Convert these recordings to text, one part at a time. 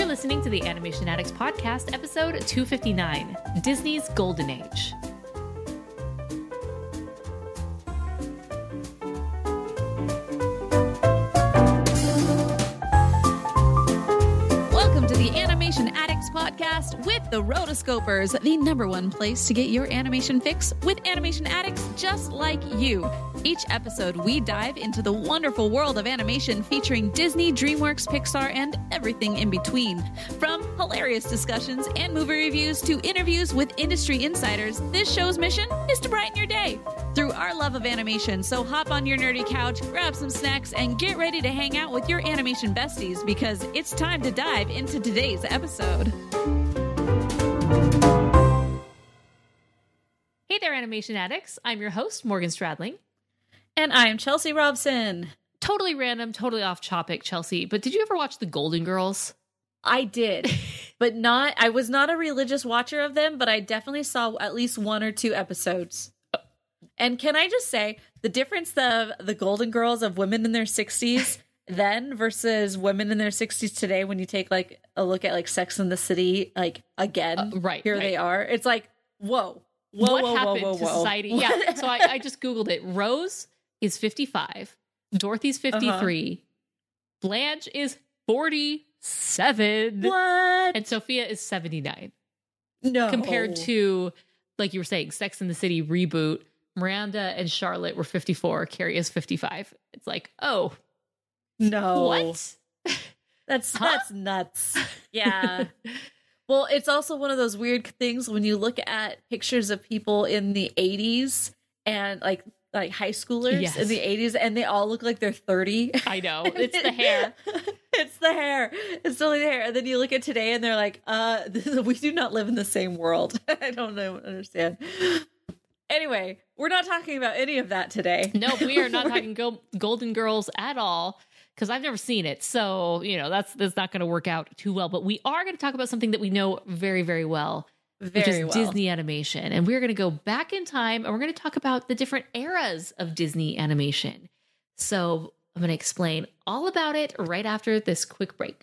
You're listening to the Animation Addicts Podcast, episode 259 Disney's Golden Age. Welcome to the Animation Addicts Podcast with the Rotoscopers, the number one place to get your animation fix with animation addicts just like you. Each episode, we dive into the wonderful world of animation featuring Disney, DreamWorks, Pixar, and everything in between. From hilarious discussions and movie reviews to interviews with industry insiders, this show's mission is to brighten your day through our love of animation. So hop on your nerdy couch, grab some snacks, and get ready to hang out with your animation besties because it's time to dive into today's episode. Hey there, animation addicts. I'm your host, Morgan Stradling. And I'm Chelsea Robson. Totally random, totally off topic, Chelsea, but did you ever watch The Golden Girls? I did, but not, I was not a religious watcher of them, but I definitely saw at least one or two episodes. And can I just say the difference of the Golden Girls of women in their 60s then versus women in their 60s today when you take like a look at like Sex in the City, like again, Uh, right, here right. they are. It's like, whoa. Whoa, what whoa, happened whoa, whoa, to whoa. society? Yeah. So I, I just Googled it. Rose is 55, Dorothy's Uh-huh. 53, Blanche is 47, what? and Sophia is 79. no. Compared to, like you were saying, Sex in the City reboot, Miranda and Charlotte were 54, Carrie is 55. It's like, oh, no. what? That's Huh? that's nuts. Yeah. well, it's also one of those weird things when you look at pictures of people in the 80s and like like high schoolers Yes. in the 80s and they all look like they're 30. I know. It's the hair. it's the hair. It's totally the hair. And then you look at today and they're like, uh, this, we do not live in the same world. I don't know, understand. Anyway, we're not talking about any of that today. No, we are not talking go- Golden Girls at all because I've never seen it. So, you know, that's that's not going to work out too well, but we are going to talk about something that we know very very well, which is well. Disney animation. And we're going to go back in time and we're going to talk about the different eras of Disney animation. So, I'm going to explain all about it right after this quick break.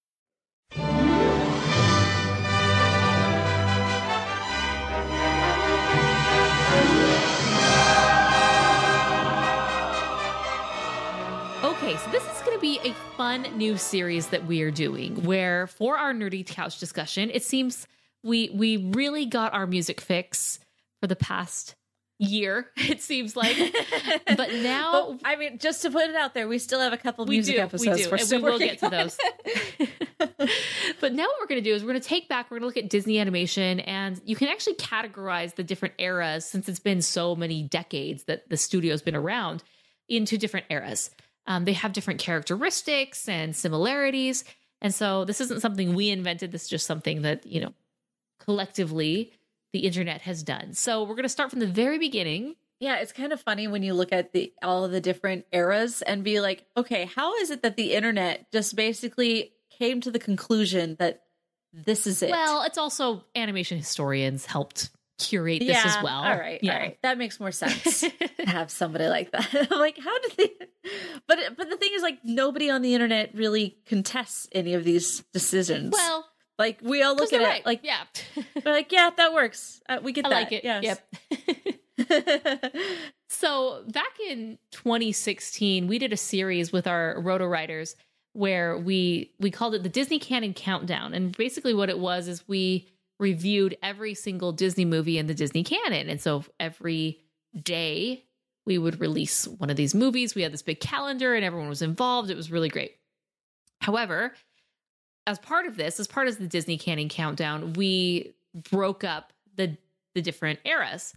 Okay, so this is going to be a fun new series that we are doing where for our nerdy couch discussion, it seems we we really got our music fix for the past year, it seems like. but now But, I mean, just to put it out there, we still have a couple we music do, episodes. we do, and we will get to those. but now what we're going to do is we're going to take back, we're going to look at Disney animation, and you can actually categorize the different eras since it's been so many decades that the studio's been around into different eras. Um, they have different characteristics and similarities. And so this isn't something we invented. This is just something that, you know, collectively the internet has done. So we're going to start from the very beginning Yeah, it's kind of funny when you look at the all of the different eras and be like, okay, how is it that the internet just basically came to the conclusion that this is it? Well, it's also animation historians helped curate this as well. All right, yeah. all right, that makes more sense to have somebody like that. I'm like, how did they? But but the thing is, like, nobody on the internet really contests any of these decisions. Well, like we all look at it right. like yeah, we're like, yeah, that works. Uh, we get I that. like it. Yes. Yep. So back in 2016, we did a series with our Roto Writers where we we called it the Disney Canon Countdown, and basically what it was is we reviewed every single Disney movie in the Disney canon, and so every day we would release one of these movies. We had this big calendar, and everyone was involved. It was really great. However, as part of this, as part of the Disney Canon Countdown, we broke up the the different eras.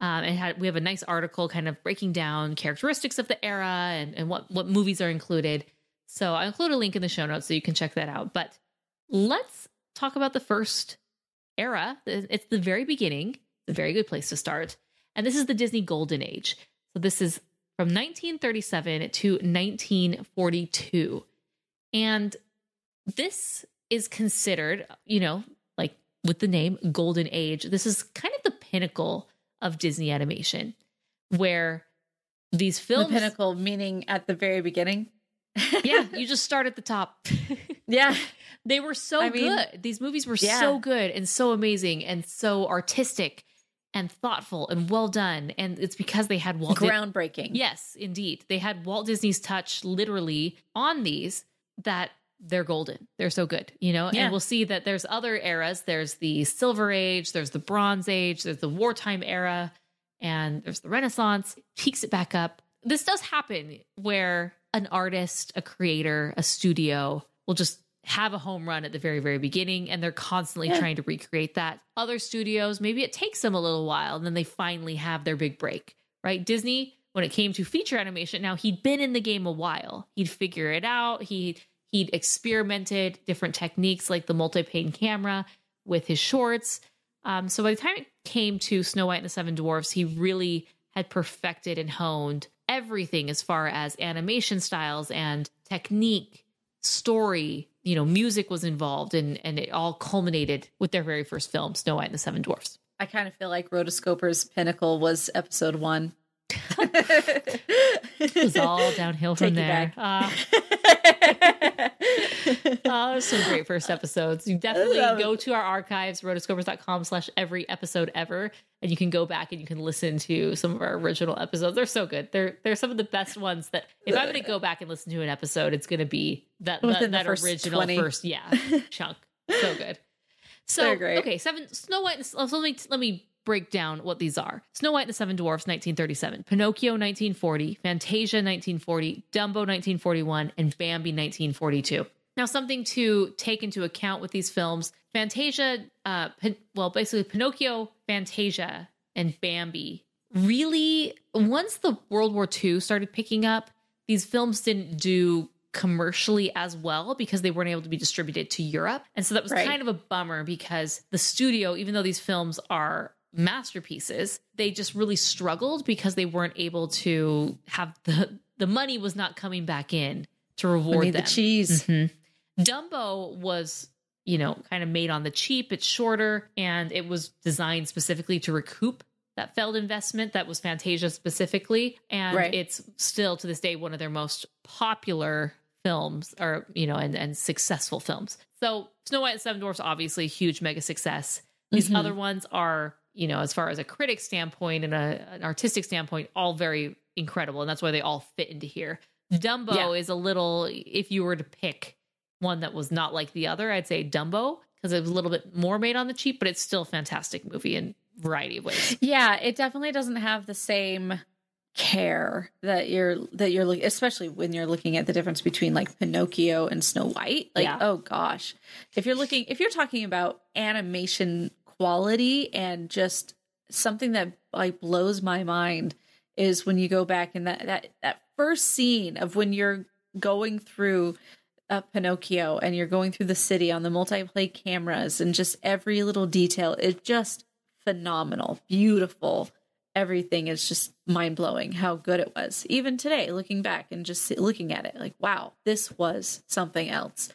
Um, and had we have a nice article kind of breaking down characteristics of the era and, and what what movies are included. So I'll include a link in the show notes so you can check that out. But let's talk about the first era. It's the very beginning. It's a very good place to start. And this is the Disney Golden Age. So this is from 1937 to 1942. And this is considered, you know, like with the name Golden Age, this is kind of the pinnacle of Disney animation, where these The films, pinnacle meaning at the very beginning. yeah, you just start at the top. Yeah. they were so I mean, good. These movies were yeah. so good and so amazing and so artistic and thoughtful and well done. And it's because they had Walt Di- Groundbreaking. Yes, indeed. They had Walt Disney's touch literally on these that they're golden. They're so good, you know? Yeah. And we'll see that there's other eras. There's the Silver Age, there's the Bronze Age, there's the wartime era, and there's the Renaissance. Peaks it back up. This does happen where an artist, a creator, a studio will just have a home run at the very, very beginning, and they're constantly trying to recreate that. Other studios, maybe it takes them a little while, and then they finally have their big break, right? Disney, when it came to feature animation, now he'd been in the game a while. He'd figure it out. He he'd experimented different techniques like the multiplane camera with his shorts. Um, so by the time it came to Snow White and the Seven Dwarfs, he really had perfected and honed everything as far as animation styles and technique, story. You know, music was involved, and and it all culminated with their very first film, Snow White and the Seven Dwarfs. I kind of feel like Rotoscoper's pinnacle was episode one. It was all downhill from Take you there. Uh, oh, some great first episodes. You definitely go to our archives, rotoscopers.com slash every episode ever, and you can go back and you can listen to some of our original episodes. They're so good. They're they're some of the best ones that if I'm gonna go back and listen to an episode, it's gonna be that that, first original 20. first yeah chunk. So good. So great. okay, seven Snow White. and- uh, So let me let me break down what these are. Snow White and the Seven Dwarfs, 1937. Pinocchio, 1940. Fantasia, 1940. Dumbo, 1941. And Bambi, 1942. Now, something to take into account with these films Fantasia, uh, well, basically Pinocchio, Fantasia, and Bambi really, once the World War II started picking up, these films didn't do commercially as well because they weren't able to be distributed to Europe. And so that was Right. kind of a bummer because the studio, even though these films are masterpieces, they just really struggled because they weren't able to have the the money was not coming back in to reward them. the cheese. Mhm. Dumbo was, you know, kind of made on the cheap. It's shorter and it was designed specifically to recoup that failed investment that was Fantasia specifically. And Right. it's still to this day one of their most popular films or, you know, and, and successful films. So Snow White and Seven Dwarfs, obviously huge mega success. These Mhm. other ones are, you know, as far as a critic standpoint and a, an artistic standpoint, all very incredible. And that's why they all fit into here. Dumbo Yeah. is a little, if you were to pick one that was not like the other, I'd say Dumbo because it was a little bit more made on the cheap, but it's still a fantastic movie in a variety of ways. Yeah, it definitely doesn't have the same care that you're that you're looking especially when you're looking at the difference between like Pinocchio and Snow White. Like, Yeah. oh gosh. If you're looking if you're talking about animation quality and just something that like blows my mind is when you go back and that that that first scene of when you're going through uh, Pinocchio and you're going through the city on the multiplane cameras and just every little detail is just phenomenal, beautiful, everything is just mind blowing how good it was. Even today, looking back and just looking at it, like, wow, this was something else.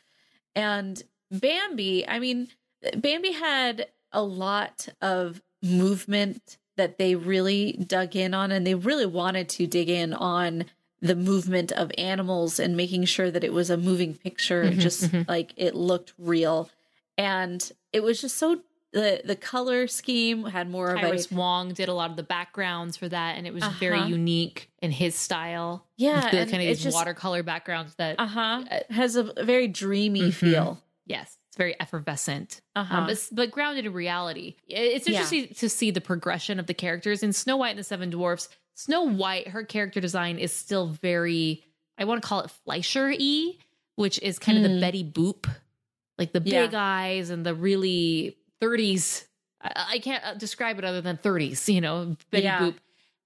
And Bambi, I mean, Bambi had a lot of movement that they really dug in on, and they really wanted to dig in on the movement of animals and making sure that it was a moving picture, mm-hmm, just mm-hmm. like it looked real. And it was just so the the color scheme had more of a Wong did a lot of the backgrounds for that, and it was uh-huh. very unique in his style. Yeah, the, kind of these just, watercolor backgrounds that uh-huh uh, has a very dreamy mm-hmm. feel. Yes, it's very effervescent, uh-huh. um, but, but, grounded in reality. It's interesting yeah. to see the progression of the characters in Snow White and the Seven Dwarfs. Snow White, her character design is still very, I want to call it Fleischer y, which is kind mm. of the mm. Betty Boop, like the big yeah. eyes and the really 30s. I, I can't uh, describe it other than 30s, you know, Betty yeah. Boop.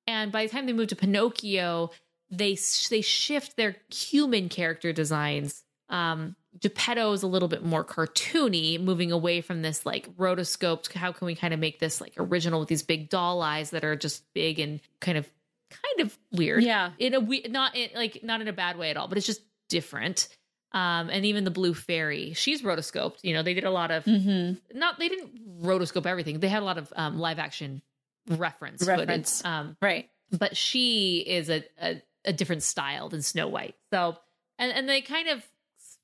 And by the time they move to Pinocchio, they they shift their human character designs. Um, Geppetto is a little bit more cartoony, moving away from this like rotoscoped. How can we kind of make this like original with these big doll eyes that are just big and kind of kind of weird? Yeah, in a we not in, like not in a bad way at all, but it's just different. Um, and even the blue fairy she's rotoscoped you know they did a lot of mm-hmm. not they didn't rotoscope everything they had a lot of um, live action reference reference. Um, right. but she is a, a, a different style than snow white. So and and they kind of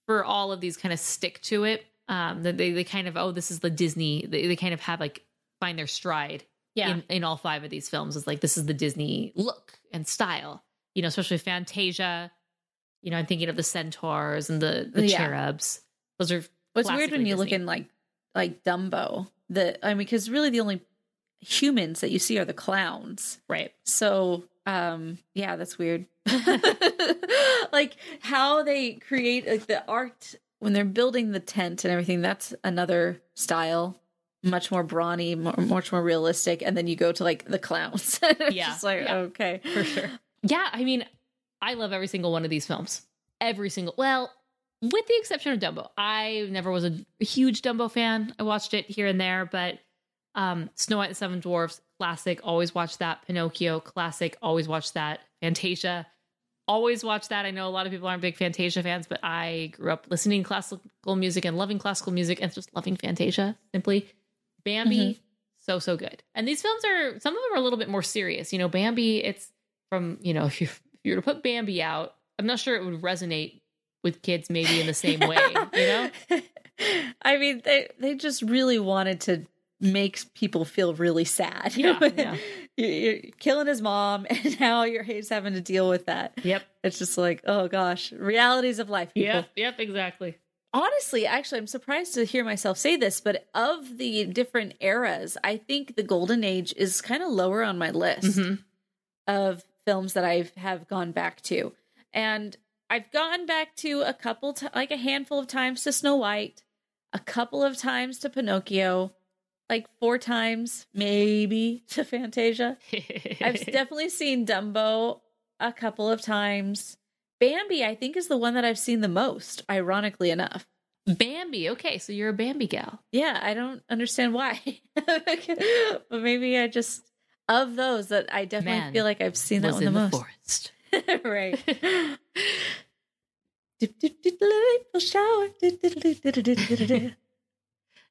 for all of these kind of stick to it um they they kind of oh this is the disney they, they kind of have like find their stride yeah. in, in all five of these films is like this is the disney look and style you know especially fantasia you know, I'm thinking of the centaurs and the, the yeah. cherubs. Those are what's weird when you Disney. look in like like Dumbo. The I mean, because really the only humans that you see are the clowns, right? So, um, yeah, that's weird. like how they create like the art when they're building the tent and everything. That's another style much more brawny, more, much more realistic. And then you go to like the clowns. yeah. Just like, yeah. okay. For sure. Yeah. I mean, I love every single one of these films. Every single, well, with the exception of Dumbo. I never was a huge Dumbo fan. I watched it here and there, but um, Snow White and the Seven Dwarfs, classic. Always watch that. Pinocchio, classic. Always watch that. Fantasia, always watch that. I know a lot of people aren't big Fantasia fans, but I grew up listening to classical music and loving classical music and just loving Fantasia simply. Bambi, mm-hmm. so, so good. And these films are, some of them are a little bit more serious. You know, Bambi, it's from, you know, if you you were to put Bambi out, I'm not sure it would resonate with kids maybe in the same way, you know? I mean, they they just really wanted to make people feel really sad. Yeah, yeah. You're killing his mom, and now your hate's having to deal with that. Yep. It's just like, oh gosh, realities of life. People. Yep. Yep. Exactly. Honestly, actually, I'm surprised to hear myself say this, but of the different eras, I think the golden age is kind of lower on my list mm-hmm. of films that I have gone back to. And I've gone back to a couple, like a handful of times to Snow White, a couple of times to Pinocchio, like four times maybe to Fantasia. I've definitely seen Dumbo a couple of times. Bambi, I think, is the one that I've seen the most, ironically enough. Bambi. Okay, so you're a Bambi gal. Yeah, I don't understand why. but maybe I just of those that I definitely Man feel like I've seen that one the, most. forest. right.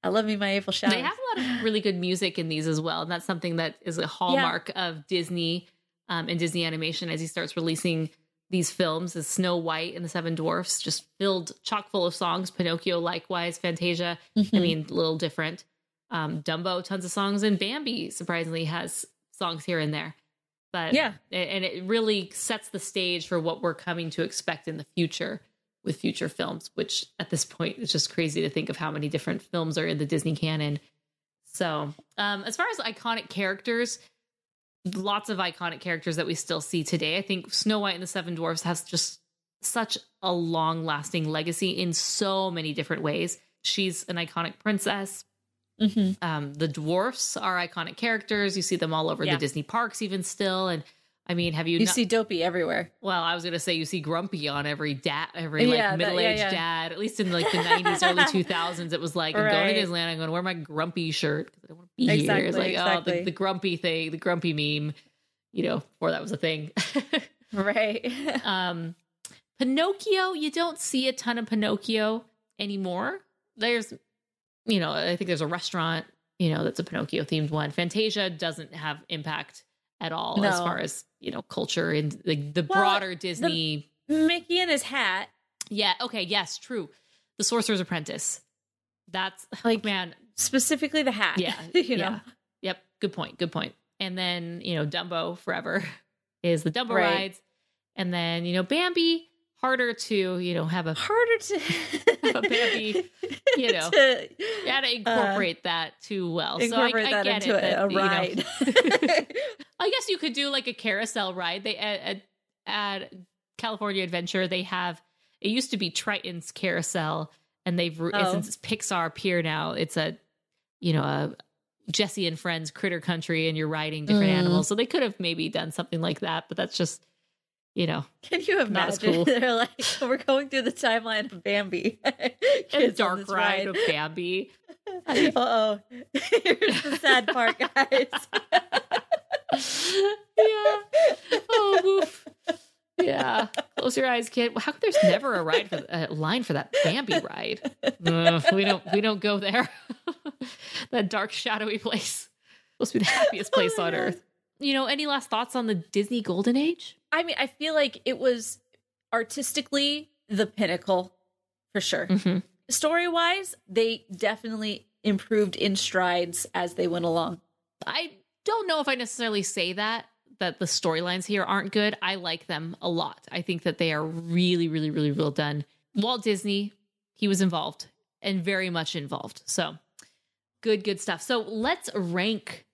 I love me my April shower. They have a lot of really good music in these as well, and that's something that is a hallmark yeah. of Disney um, and Disney animation as he starts releasing these films. As Snow White and the Seven Dwarfs, just filled chock full of songs. Pinocchio, likewise. Fantasia, mm-hmm. I mean, a little different. Um, Dumbo, tons of songs, and Bambi surprisingly has songs here and there. But yeah, and it really sets the stage for what we're coming to expect in the future with future films, which at this point is just crazy to think of how many different films are in the Disney canon. So, um, as far as iconic characters, lots of iconic characters that we still see today. I think Snow White and the Seven Dwarfs has just such a long lasting legacy in so many different ways. She's an iconic princess. Mm-hmm. Um, the dwarfs are iconic characters. You see them all over yeah. the Disney parks, even still. And I mean, have you? You not- see Dopey everywhere. Well, I was gonna say you see Grumpy on every dad, every like yeah, middle aged yeah, dad. At least in like the nineties, early two thousands, it was like right. I'm going to Disneyland. I'm going to wear my Grumpy shirt because I don't want to years. Exactly, like oh, the, the grumpy thing, the grumpy meme. You know, before that was a thing. Right. um, Pinocchio, you don't see a ton of Pinocchio anymore. There's, you know, I think there's a restaurant, you know, that's a Pinocchio themed one. Fantasia doesn't have impact at all as far as you know culture and like the Well, broader Disney. Mickey and his hat. yeah. Okay. Yes. True. The Sorcerer's Apprentice. That's oh, like man. Specifically the hat. Yeah. you know. yeah. Yep. Good point. Good point. And then you know Dumbo forever is the Dumbo Right. rides, and then you know Bambi harder to you know have a Harder to A Bambi, you know, to, you gotta incorporate that too well. incorporate so I, I that get into it, a, that, a you know, ride. I guess you could do like a carousel ride. They at, at, at California Adventure they have it used to be Triton's Carousel, and they've Oh. since it's Pixar Pier now. It's a you know a Jessie and Friends Critter Country, and you're riding different Mm. animals. So they could have maybe done something like that, but that's just you know Can you Not as imagine? cool. They're like, we're going through the timeline of Bambi. Kids dark this ride of Bambi. Uh oh. Here's the sad part, guys. yeah. Oh, woof. Yeah. Close your eyes, kid. How come there's never a ride for a line for that Bambi ride? Uh, we don't. We don't go there. that dark, shadowy place. Supposed to be the happiest place Oh on earth. You know, any last thoughts on the Disney Golden Age? I mean, I feel like it was artistically the pinnacle for sure. Mhm. Story wise, they definitely improved in strides as they went along. I don't know if I necessarily say that that the storylines here aren't good. I like them a lot. I think that they are really, really, really well done. Walt Disney, he was involved and very much involved. So good, good stuff. So let's rank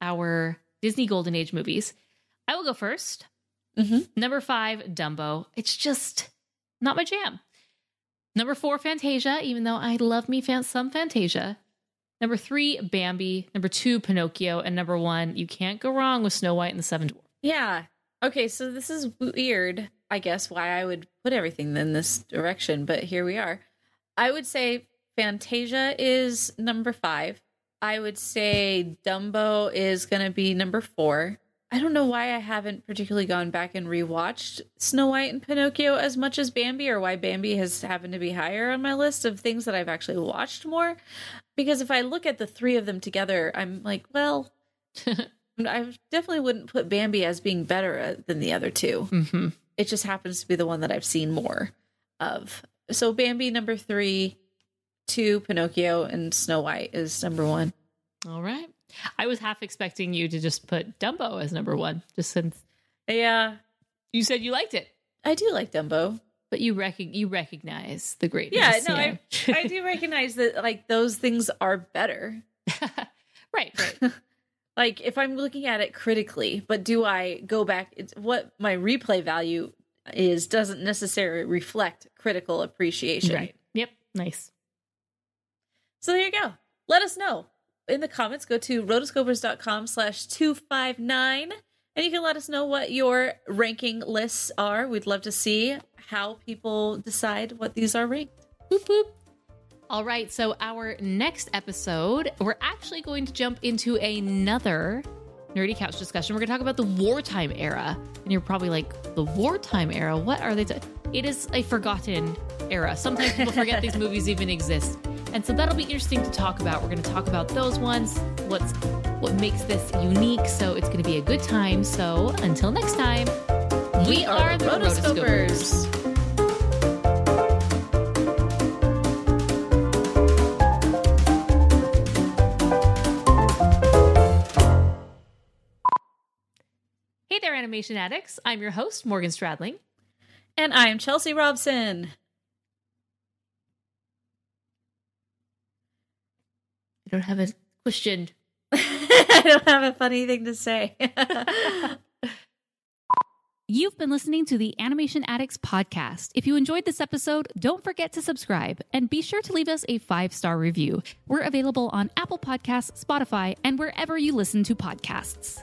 our Disney Golden Age movies. I will go 1st Mhm. Number five, Dumbo. It's just not my jam. Number four, Fantasia, even though I love me fan- some Fantasia. Number three, Bambi. Number two, Pinocchio. And number one, you can't go wrong with Snow White and the Seven Dwarfs. Yeah. Okay, so this is weird, I guess, why I would put everything in this direction, but here we are. I would say Fantasia is number five. I would say Dumbo is going to be number four. I don't know why I haven't particularly gone back and rewatched Snow White and Pinocchio as much as Bambi, or why Bambi has happened to be higher on my list of things that I've actually watched more. Because if I look at the three of them together, I'm like, well, I definitely wouldn't put Bambi as being better uh, than the other two. Mm-hmm. It just happens to be the one that I've seen more of. So Bambi number three, two Pinocchio, and Snow White is number one. All right. I was half expecting you to just put Dumbo as number one, just since Yeah, you said you liked it, I do like Dumbo. but you rec- you recognize the greatness. Yeah, no, I, I do recognize that like those things are better. right, right. Like if I'm looking at it critically, but do I go back? It's what my replay value is doesn't necessarily reflect critical appreciation. Right. Yep. Nice. So there you go. Let us know in the comments. Go to rotoscopers.com slash 259 and you can let us know what your ranking lists are. We'd love to see how people decide what these are ranked. Boop, boop. All right. So, our next episode, we're actually going to jump into another nerdy couch discussion. We're going to talk about the wartime era. And you're probably like, the wartime era? What are they? ta-" It is a forgotten era. Sometimes people forget these movies even exist. And so that'll be interesting to talk about. We're going to talk about those ones, what's what makes this unique. So it's going to be a good time. So until next time, we, are, the Rotoscopers. Hey there, animation addicts. I'm your host, Morgan Stradling. And I am Chelsea Robson. I don't have a question. I don't have a funny thing to say. You've been listening to the Animation Addicts podcast. If you enjoyed this episode, don't forget to subscribe and be sure to leave us a five star review. We're available on Apple Podcasts, Spotify, and wherever you listen to podcasts.